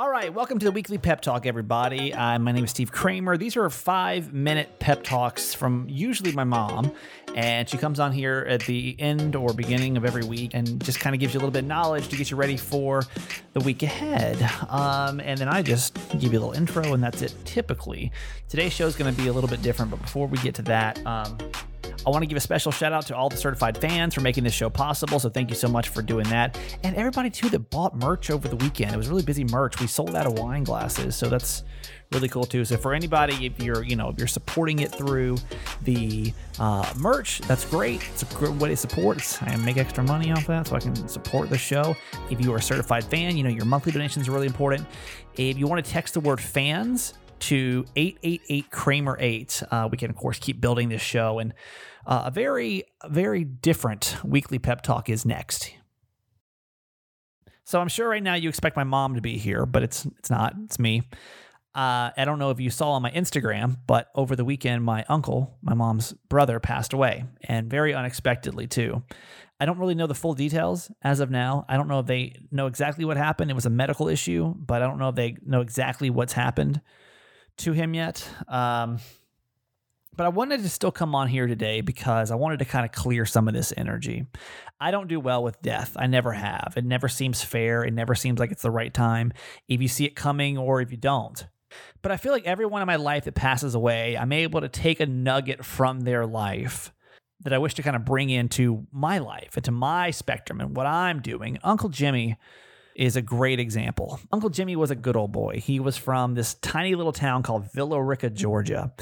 All right, welcome to the weekly pep talk, everybody. Uh, my name is Steve Kramer. These are five minute pep talks from usually my mom, and she comes on here at the end or beginning of every week and just kind of gives you a little bit of knowledge to get you ready for the week ahead. Um, and then I just give you a little intro, and that's it typically. Today's show is going to be a little bit different, but before we get to that, um, I want to give a special shout out to all the certified fans for making this show possible. So thank you so much for doing that. And everybody too that bought merch over the weekend. It was really busy merch. We sold out of wine glasses. So that's really cool too. So for anybody, if you're, you know, if you're supporting it through the uh, merch, that's great. It's a great way to support. I make extra money off that so I can support the show. If you are a certified fan, you know, your monthly donations are really important. If you want to text the word fans to 888 Kramer 8, uh, we can, of course, keep building this show. And uh, a very, very different weekly pep talk is next. So I'm sure right now you expect my mom to be here, but it's it's not. It's me. Uh, I don't know if you saw on my Instagram, but over the weekend, my uncle, my mom's brother, passed away, and very unexpectedly too. I don't really know the full details as of now. I don't know if they know exactly what happened. It was a medical issue, but I don't know if they know exactly what's happened to him yet. Um, but I wanted to still come on here today because I wanted to kind of clear some of this energy. I don't do well with death. I never have. It never seems fair. It never seems like it's the right time if you see it coming or if you don't. But I feel like everyone in my life that passes away, I'm able to take a nugget from their life that I wish to kind of bring into my life, into my spectrum and what I'm doing. Uncle Jimmy is a great example. Uncle Jimmy was a good old boy. He was from this tiny little town called Villa Rica, Georgia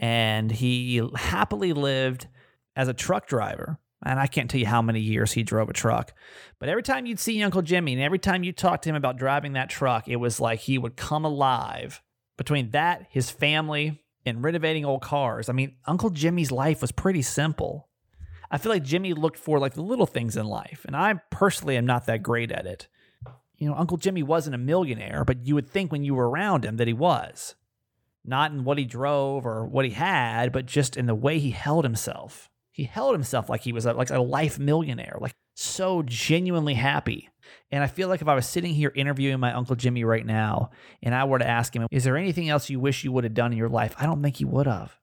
and he happily lived as a truck driver. And I can't tell you how many years he drove a truck. But every time you'd see Uncle Jimmy and every time you talked to him about driving that truck, it was like he would come alive. Between that, his family, and renovating old cars. I mean, Uncle Jimmy's life was pretty simple. I feel like Jimmy looked for like the little things in life, and I personally am not that great at it. You know, Uncle Jimmy wasn't a millionaire, but you would think when you were around him that he was not in what he drove or what he had, but just in the way he held himself. He held himself like he was a, like a life millionaire, like so genuinely happy. And I feel like if I was sitting here interviewing my Uncle Jimmy right now and I were to ask him, Is there anything else you wish you would have done in your life? I don't think he would have.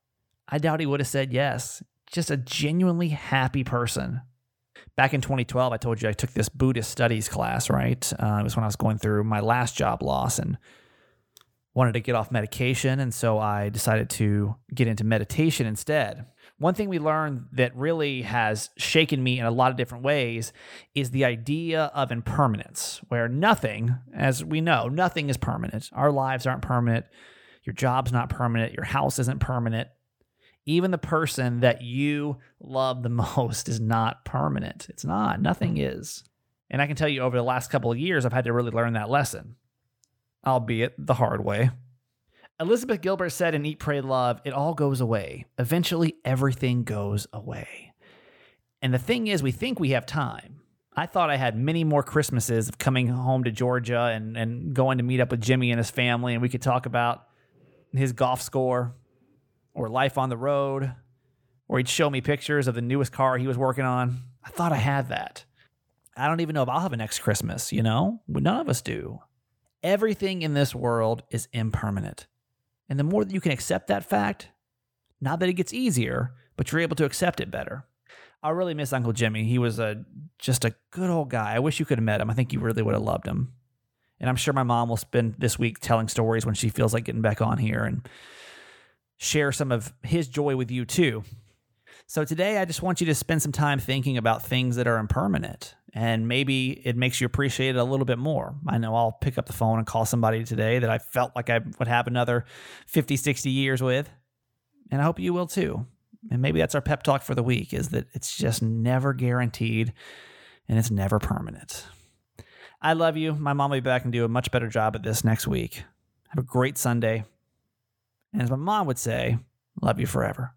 I doubt he would have said yes. Just a genuinely happy person. Back in 2012, I told you I took this Buddhist studies class, right? Uh, it was when I was going through my last job loss. And wanted to get off medication. And so I decided to get into meditation instead. One thing we learned that really has shaken me in a lot of different ways is the idea of impermanence, where nothing, as we know, nothing is permanent. Our lives aren't permanent. Your job's not permanent. Your house isn't permanent. Even the person that you love the most is not permanent. It's not. Nothing is. And I can tell you over the last couple of years, I've had to really learn that lesson albeit the hard way. Elizabeth Gilbert said in Eat, Pray, Love, it all goes away. Eventually, everything goes away. And the thing is, we think we have time. I thought I had many more Christmases of coming home to Georgia and, and going to meet up with Jimmy and his family, and we could talk about his golf score or life on the road, or he'd show me pictures of the newest car he was working on. I thought I had that. I don't even know if I'll have a next Christmas, you know? None of us do. Everything in this world is impermanent. And the more that you can accept that fact, not that it gets easier, but you're able to accept it better. I really miss Uncle Jimmy. He was a just a good old guy. I wish you could have met him. I think you really would have loved him. And I'm sure my mom will spend this week telling stories when she feels like getting back on here and share some of his joy with you too. So today I just want you to spend some time thinking about things that are impermanent and maybe it makes you appreciate it a little bit more. I know I'll pick up the phone and call somebody today that I felt like I would have another 50, 60 years with. And I hope you will too. And maybe that's our pep talk for the week is that it's just never guaranteed and it's never permanent. I love you. My mom will be back and do a much better job at this next week. Have a great Sunday. And as my mom would say, love you forever.